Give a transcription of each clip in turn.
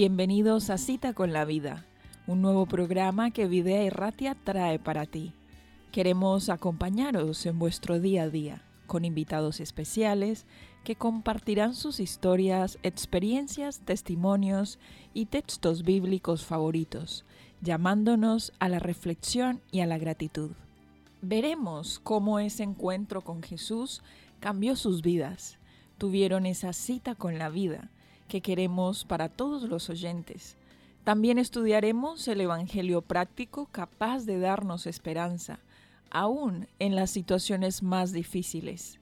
Bienvenidos a Cita con la Vida, un nuevo programa que Videa Erratia trae para ti. Queremos acompañaros en vuestro día a día con invitados especiales que compartirán sus historias, experiencias, testimonios y textos bíblicos favoritos, llamándonos a la reflexión y a la gratitud. Veremos cómo ese encuentro con Jesús cambió sus vidas. Tuvieron esa cita con la vida que queremos para todos los oyentes. También estudiaremos el Evangelio práctico capaz de darnos esperanza, aún en las situaciones más difíciles.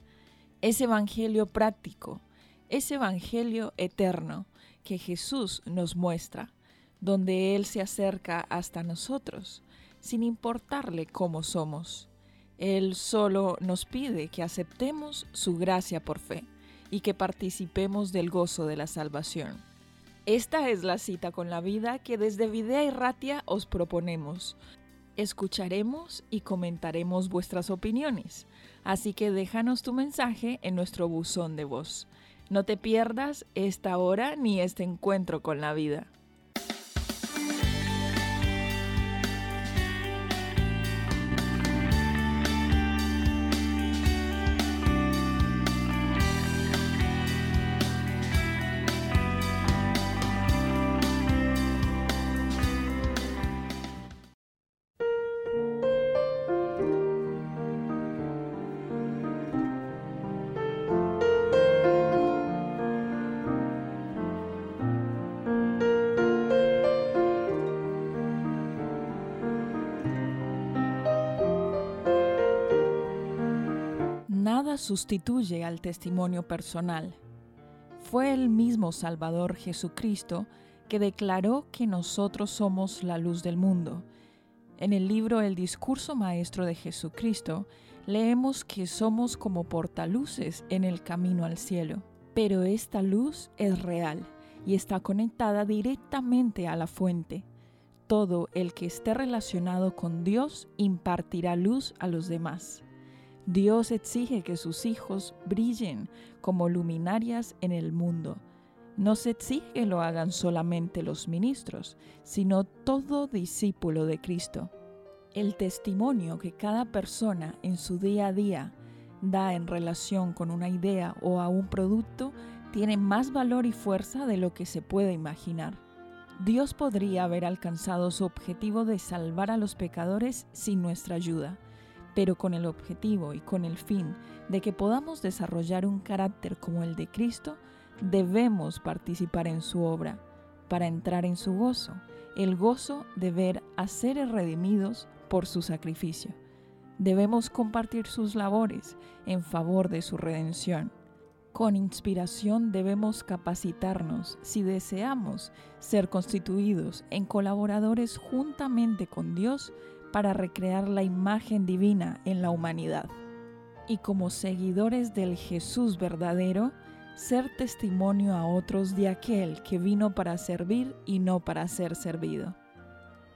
Ese Evangelio práctico, ese Evangelio eterno que Jesús nos muestra, donde Él se acerca hasta nosotros, sin importarle cómo somos. Él solo nos pide que aceptemos su gracia por fe y que participemos del gozo de la salvación. Esta es la cita con la vida que desde Videa y Ratia os proponemos. Escucharemos y comentaremos vuestras opiniones, así que déjanos tu mensaje en nuestro buzón de voz. No te pierdas esta hora ni este encuentro con la vida. Sustituye al testimonio personal. Fue el mismo Salvador Jesucristo que declaró que nosotros somos la luz del mundo. En el libro El discurso maestro de Jesucristo leemos que somos como portaluces en el camino al cielo. Pero esta luz es real y está conectada directamente a la fuente. Todo el que esté relacionado con Dios impartirá luz a los demás. Dios exige que sus hijos brillen como luminarias en el mundo. No se exige que lo hagan solamente los ministros, sino todo discípulo de Cristo. El testimonio que cada persona en su día a día da en relación con una idea o a un producto tiene más valor y fuerza de lo que se puede imaginar. Dios podría haber alcanzado su objetivo de salvar a los pecadores sin nuestra ayuda pero con el objetivo y con el fin de que podamos desarrollar un carácter como el de Cristo, debemos participar en su obra para entrar en su gozo, el gozo de ver a seres redimidos por su sacrificio. Debemos compartir sus labores en favor de su redención. Con inspiración debemos capacitarnos si deseamos ser constituidos en colaboradores juntamente con Dios para recrear la imagen divina en la humanidad. Y como seguidores del Jesús verdadero, ser testimonio a otros de aquel que vino para servir y no para ser servido.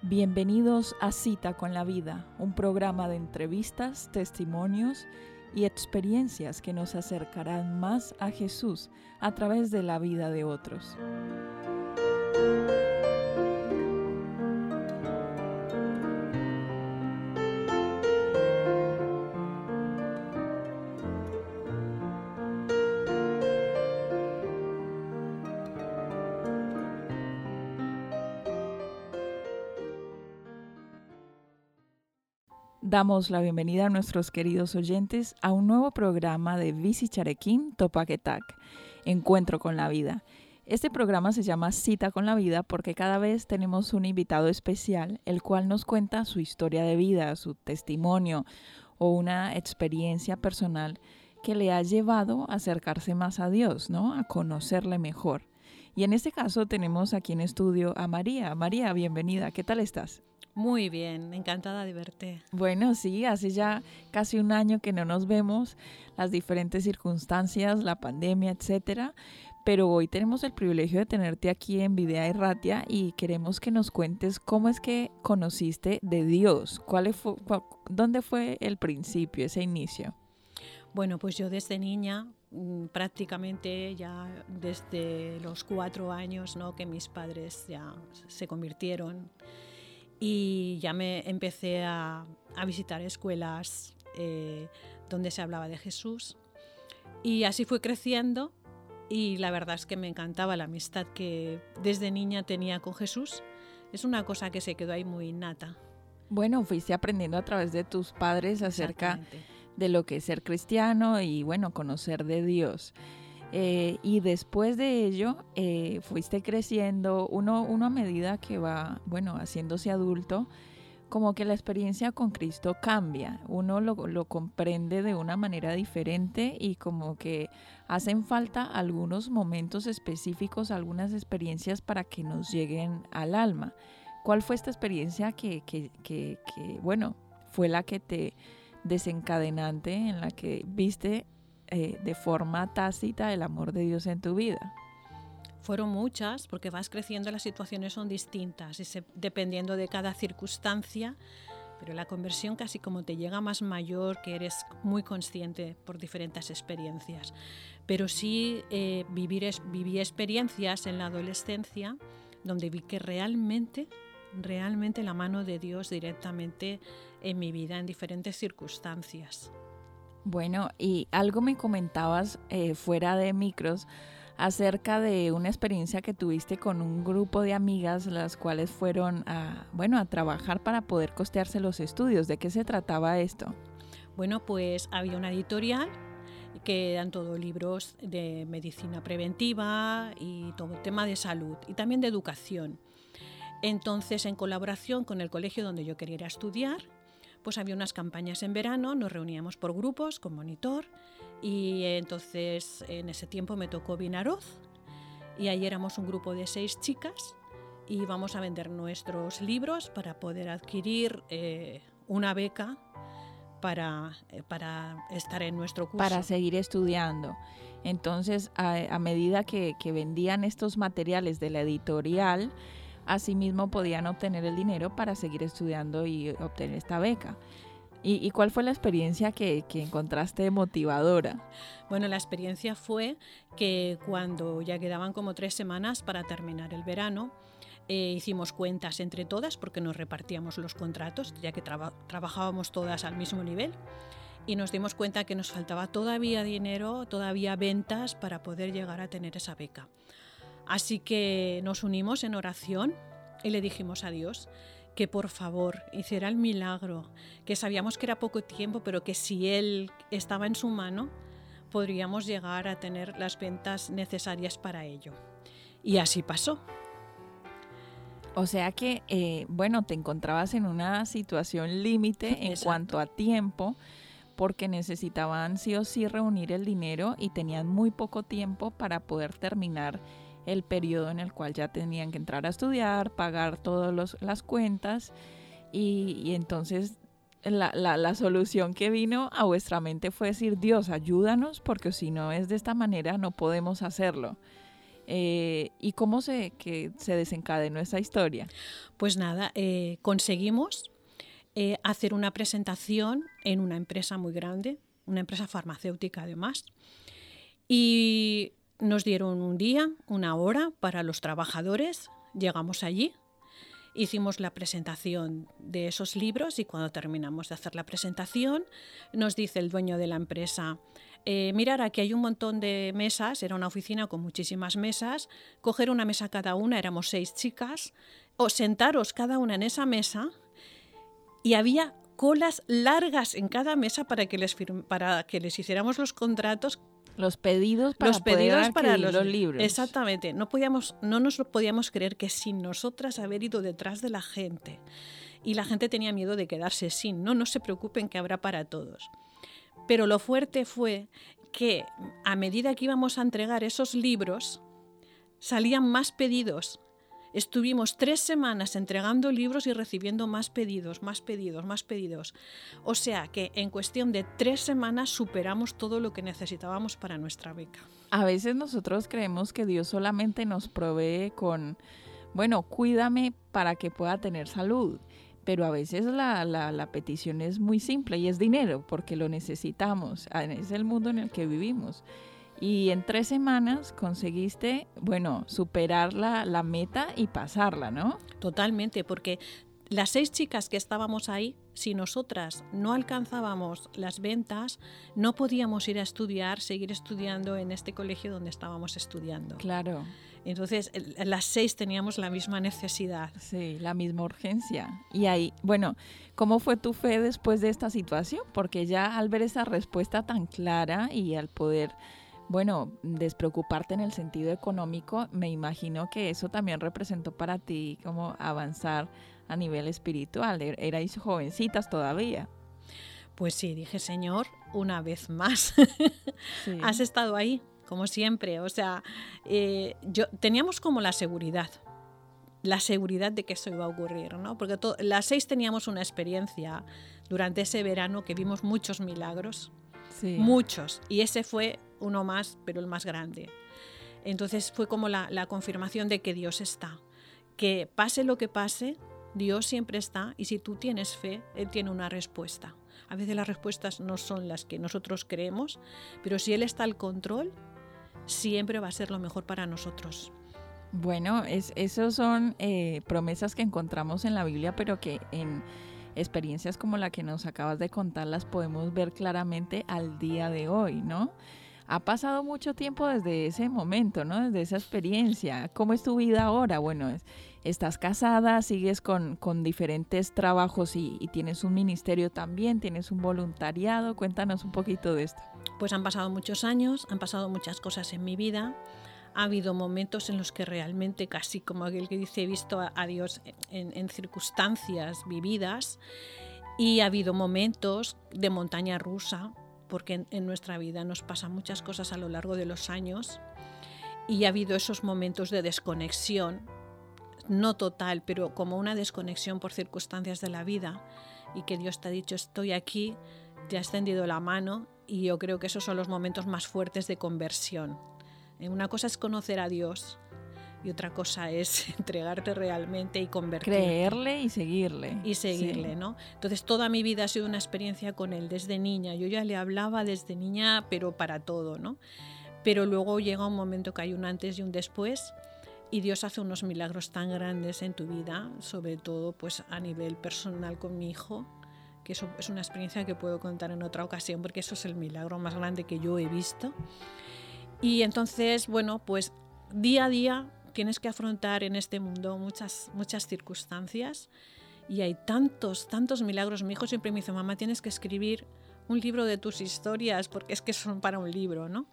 Bienvenidos a Cita con la Vida, un programa de entrevistas, testimonios y experiencias que nos acercarán más a Jesús a través de la vida de otros. Damos la bienvenida a nuestros queridos oyentes a un nuevo programa de Visi Charequín Topaquetac, Encuentro con la Vida. Este programa se llama Cita con la Vida porque cada vez tenemos un invitado especial, el cual nos cuenta su historia de vida, su testimonio o una experiencia personal que le ha llevado a acercarse más a Dios, ¿no? A conocerle mejor. Y en este caso tenemos aquí en estudio a María. María, bienvenida. ¿Qué tal estás? Muy bien, encantada de verte. Bueno, sí, hace ya casi un año que no nos vemos, las diferentes circunstancias, la pandemia, etcétera. Pero hoy tenemos el privilegio de tenerte aquí en Videa Erratia y queremos que nos cuentes cómo es que conociste de Dios, cuál fue, dónde fue el principio, ese inicio. Bueno, pues yo desde niña mm, prácticamente ya desde los cuatro años ¿no? que mis padres ya se convirtieron y ya me empecé a, visitar escuelas eh, donde se hablaba de Jesús y así fue creciendo y la verdad es que me encantaba la amistad que desde niña tenía con Jesús. Es una cosa que se quedó ahí muy innata. Bueno, fuiste aprendiendo a través de tus padres acerca de lo que es ser cristiano y bueno, conocer de Dios. Eh, y después de ello, eh, fuiste creciendo, uno, uno a medida que va, bueno, haciéndose adulto, como que la experiencia con Cristo cambia, uno lo, lo, comprende de una manera diferente y como que hacen falta algunos momentos específicos, algunas experiencias para que nos lleguen al alma. ¿Cuál fue esta experiencia que, que, que, que bueno, fue la que te desencadenante en la que viste eh, de forma tácita el amor de Dios en tu vida? Fueron muchas, porque vas creciendo, las situaciones son distintas, y dependiendo de cada circunstancia, pero la conversión casi como te llega más mayor, que eres muy consciente por diferentes experiencias. Pero sí eh, viví experiencias en la adolescencia donde vi que realmente, realmente la mano de Dios directamente en mi vida en diferentes circunstancias. Bueno, y algo me comentabas eh, fuera de micros acerca de una experiencia que tuviste con un grupo de amigas, las cuales fueron a, bueno, a trabajar para poder costearse los estudios. ¿De qué se trataba esto? Bueno, pues había una editorial que dan todos libros de medicina preventiva y todo tema de salud y también de educación. Entonces, en colaboración con el colegio donde yo quería ir a estudiar, pues había unas campañas en verano, nos reuníamos por grupos con monitor y entonces en ese tiempo me tocó Vinaroz y ahí éramos un grupo de seis chicas y íbamos a vender nuestros libros para poder adquirir eh, una beca para, eh, para, estar en nuestro curso. Para seguir estudiando. Entonces, a, medida que vendían estos materiales de la editorial, Asimismo podían obtener el dinero para seguir estudiando y obtener esta beca. ¿Y, cuál fue la experiencia que, encontraste motivadora? Bueno, la experiencia fue que cuando ya quedaban como tres semanas para terminar el verano, eh, hicimos cuentas entre todas porque nos repartíamos los contratos, ya que trabajábamos todas al mismo nivel, y nos dimos cuenta que nos faltaba todavía dinero, todavía ventas para poder llegar a tener esa beca. Así que nos unimos en oración y le dijimos a Dios que por favor hiciera el milagro, que sabíamos que era poco tiempo, pero que si Él estaba en su mano, podríamos llegar a tener las ventas necesarias para ello. Y así pasó. O sea que, eh, bueno, te encontrabas en una situación límite en cuanto a tiempo, porque necesitaban sí o sí reunir el dinero y tenían muy poco tiempo para poder terminar el periodo en el cual ya tenían que entrar a estudiar, pagar todas las cuentas y, entonces la, la, solución que vino a vuestra mente fue decir, Dios, ayúdanos porque si no es de esta manera no podemos hacerlo. Eh, ¿Y cómo se, que se desencadenó esa historia? Pues nada, eh, conseguimos eh, hacer una presentación en una empresa muy grande, una empresa farmacéutica además, y nos dieron un día, una hora para los trabajadores, llegamos allí, hicimos la presentación de esos libros y cuando terminamos de hacer la presentación nos dice el dueño de la empresa, eh, mirar, aquí hay un montón de mesas, era una oficina con muchísimas mesas, coger una mesa cada una, éramos seis chicas, o sentaros cada una en esa mesa y había colas largas en cada mesa para que les, para que les hiciéramos los contratos los pedidos para, los pedidos para los, libros. Exactamente. No, podíamos, no nos lo podíamos creer que sin nosotras haber ido detrás de la gente y la gente tenía miedo de quedarse sin. No, no se preocupen que habrá para todos. Pero lo fuerte fue que a medida que íbamos a entregar esos libros, salían más pedidos Estuvimos tres semanas entregando libros y recibiendo más pedidos, más pedidos, más pedidos. O sea que en cuestión de tres semanas superamos todo lo que necesitábamos para nuestra beca. A veces nosotros creemos que Dios solamente nos provee con, bueno, cuídame para que pueda tener salud. Pero a veces la, la, petición es muy simple y es dinero porque lo necesitamos. Es el mundo en el que vivimos. Y en tres semanas conseguiste, bueno, superar la, la meta y pasarla, ¿no? Totalmente, porque las seis chicas que estábamos ahí, si nosotras no alcanzábamos las ventas, no podíamos ir a estudiar, seguir estudiando en este colegio donde estábamos estudiando. Claro. Entonces, las seis teníamos la misma necesidad. Sí, la misma urgencia. Y ahí, bueno, ¿cómo fue tu fe después de esta situación? Porque ya al ver esa respuesta tan clara y al poder bueno, despreocuparte en el sentido económico, me imagino que eso también representó para ti como avanzar a nivel espiritual. Er, erais jovencitas todavía. Pues sí, dije, Señor, una vez más, has estado ahí, como siempre. O sea, eh, yo, teníamos como la seguridad, la seguridad de que eso iba a ocurrir, ¿no? Porque las seis teníamos una experiencia durante ese verano que vimos muchos milagros, muchos, y ese fue uno más, pero el más grande. Entonces fue como la, confirmación de que Dios está, que pase lo que pase, Dios siempre está y si tú tienes fe, Él tiene una respuesta. A veces las respuestas no son las que nosotros creemos, pero si Él está al control, siempre va a ser lo mejor para nosotros. Bueno, es, esos son eh, promesas que encontramos en la Biblia, pero que en experiencias como la que nos acabas de contar las podemos ver claramente al día de hoy, ¿no? Ha pasado mucho tiempo desde ese momento, ¿no? Desde esa experiencia. ¿Cómo es tu vida ahora? Bueno, estás casada, sigues con, diferentes trabajos y, tienes un ministerio también, tienes un voluntariado. Cuéntanos un poquito de esto. Pues han pasado muchos años, han pasado muchas cosas en mi vida. Ha habido momentos en los que realmente, casi como aquel que dice, he visto a, Dios en circunstancias vividas. Y ha habido momentos de montaña rusa, porque en, nuestra vida nos pasan muchas cosas a lo largo de los años y ha habido esos momentos de desconexión, no total, pero como una desconexión por circunstancias de la vida y que Dios te ha dicho estoy aquí, te ha extendido la mano y yo creo que esos son los momentos más fuertes de conversión. Eh, una cosa es conocer a Dios y otra cosa es entregarte realmente y convertirte. Creerle y seguirle. Y seguirle, ¿no? Entonces toda mi vida ha sido una experiencia con él desde niña. Yo ya le hablaba desde niña, pero para todo, ¿no? Pero luego llega un momento que hay un antes y un después y Dios hace unos milagros tan grandes en tu vida, sobre todo pues a nivel personal con mi hijo, que eso es una experiencia que puedo contar en otra ocasión porque eso es el milagro más grande que yo he visto. Y entonces, bueno, pues día a día tienes que afrontar en este mundo muchas, muchas circunstancias y hay tantos, tantos milagros. Mi hijo siempre me dice, mamá, tienes que escribir un libro de tus historias porque es que son para un libro, ¿no?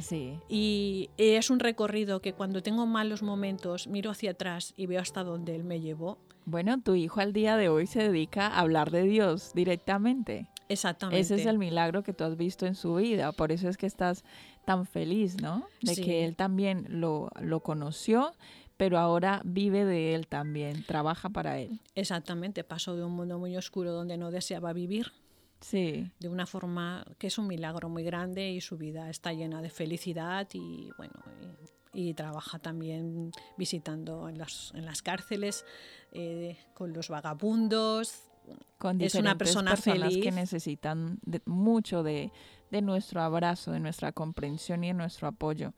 Sí. Y es un recorrido que cuando tengo malos momentos miro hacia atrás y veo hasta dónde él me llevó. Bueno, tu hijo al día de hoy se dedica a hablar de Dios directamente. Exactamente. Ese es el milagro que tú has visto en su vida. Por eso es que estás tan feliz, ¿no? De que él también lo, lo conoció, pero ahora vive de él también, trabaja para él. Exactamente, pasó de un mundo muy oscuro donde no deseaba vivir. Sí. De una forma que es un milagro muy grande y su vida está llena de felicidad y bueno, y, trabaja también visitando en las, en las cárceles eh, con los vagabundos. Con es una persona personas feliz. que necesitan mucho de, de nuestro abrazo, de nuestra comprensión y de nuestro apoyo.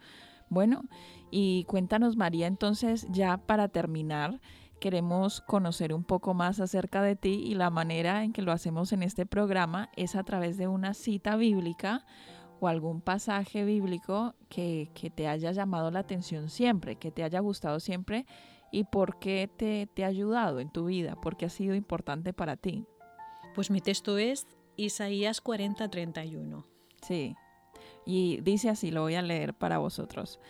Bueno, y cuéntanos María, entonces ya para terminar, queremos conocer un poco más acerca de ti y la manera en que lo hacemos en este programa es a través de una cita bíblica o algún pasaje bíblico que, te haya llamado la atención siempre, que te haya gustado siempre y por qué te, te ha ayudado en tu vida, por qué ha sido importante para ti. Pues mi texto es Isaías 40:31. Sí. Y dice así, lo voy a leer para vosotros.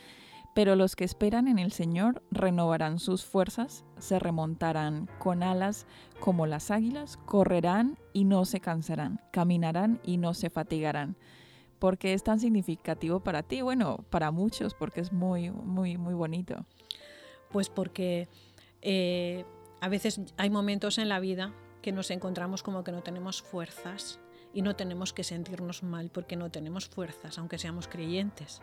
Pero los que esperan en el Señor renovarán sus fuerzas, se remontarán con alas como las águilas, correrán y no se cansarán, caminarán y no se fatigarán. ¿Por qué es tan significativo para ti? Bueno, para muchos, porque es muy, muy, muy bonito. Pues porque eh, a veces hay momentos en la vida que nos encontramos como que no tenemos fuerzas y no tenemos que sentirnos mal porque no tenemos fuerzas, aunque seamos creyentes.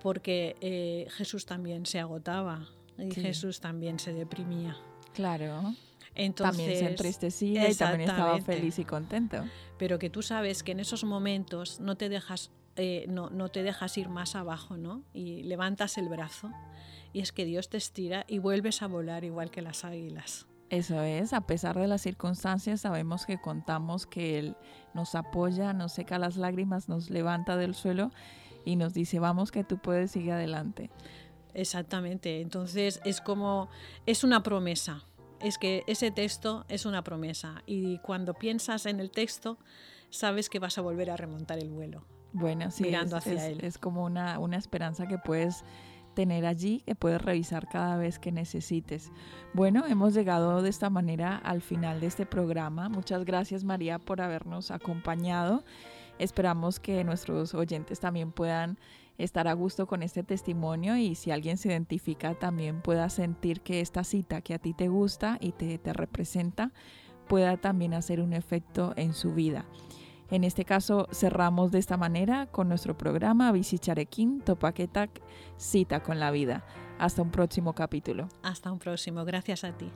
Porque eh, Jesús también se agotaba y Jesús también se deprimía. Claro. Entonces, también se entristecía y también estaba feliz y contento. Pero que tú sabes que en esos momentos no te dejas eh, no, no te dejas ir más abajo, ¿no? Y levantas el brazo y es que Dios te estira y vuelves a volar igual que las águilas. Eso es, a pesar de las circunstancias, sabemos que contamos que Él nos apoya, nos seca las lágrimas, nos levanta del suelo y nos dice, vamos que tú puedes seguir adelante. Exactamente, entonces es como, es una promesa, es que ese texto es una promesa y cuando piensas en el texto, sabes que vas a volver a remontar el vuelo. Bueno, sí, mirando es, hacia él. es como una, una esperanza que puedes tener allí que puedes revisar cada vez que necesites. Bueno, hemos llegado de esta manera al final de este programa. Muchas gracias María por habernos acompañado. Esperamos que nuestros oyentes también puedan estar a gusto con este testimonio y si alguien se identifica también pueda sentir que esta cita que a ti te gusta y te, te representa pueda también hacer un efecto en su vida. En este caso cerramos de esta manera con nuestro programa Charequín Topaquetac Cita con la Vida. Hasta un próximo capítulo. Hasta un próximo. Gracias a ti.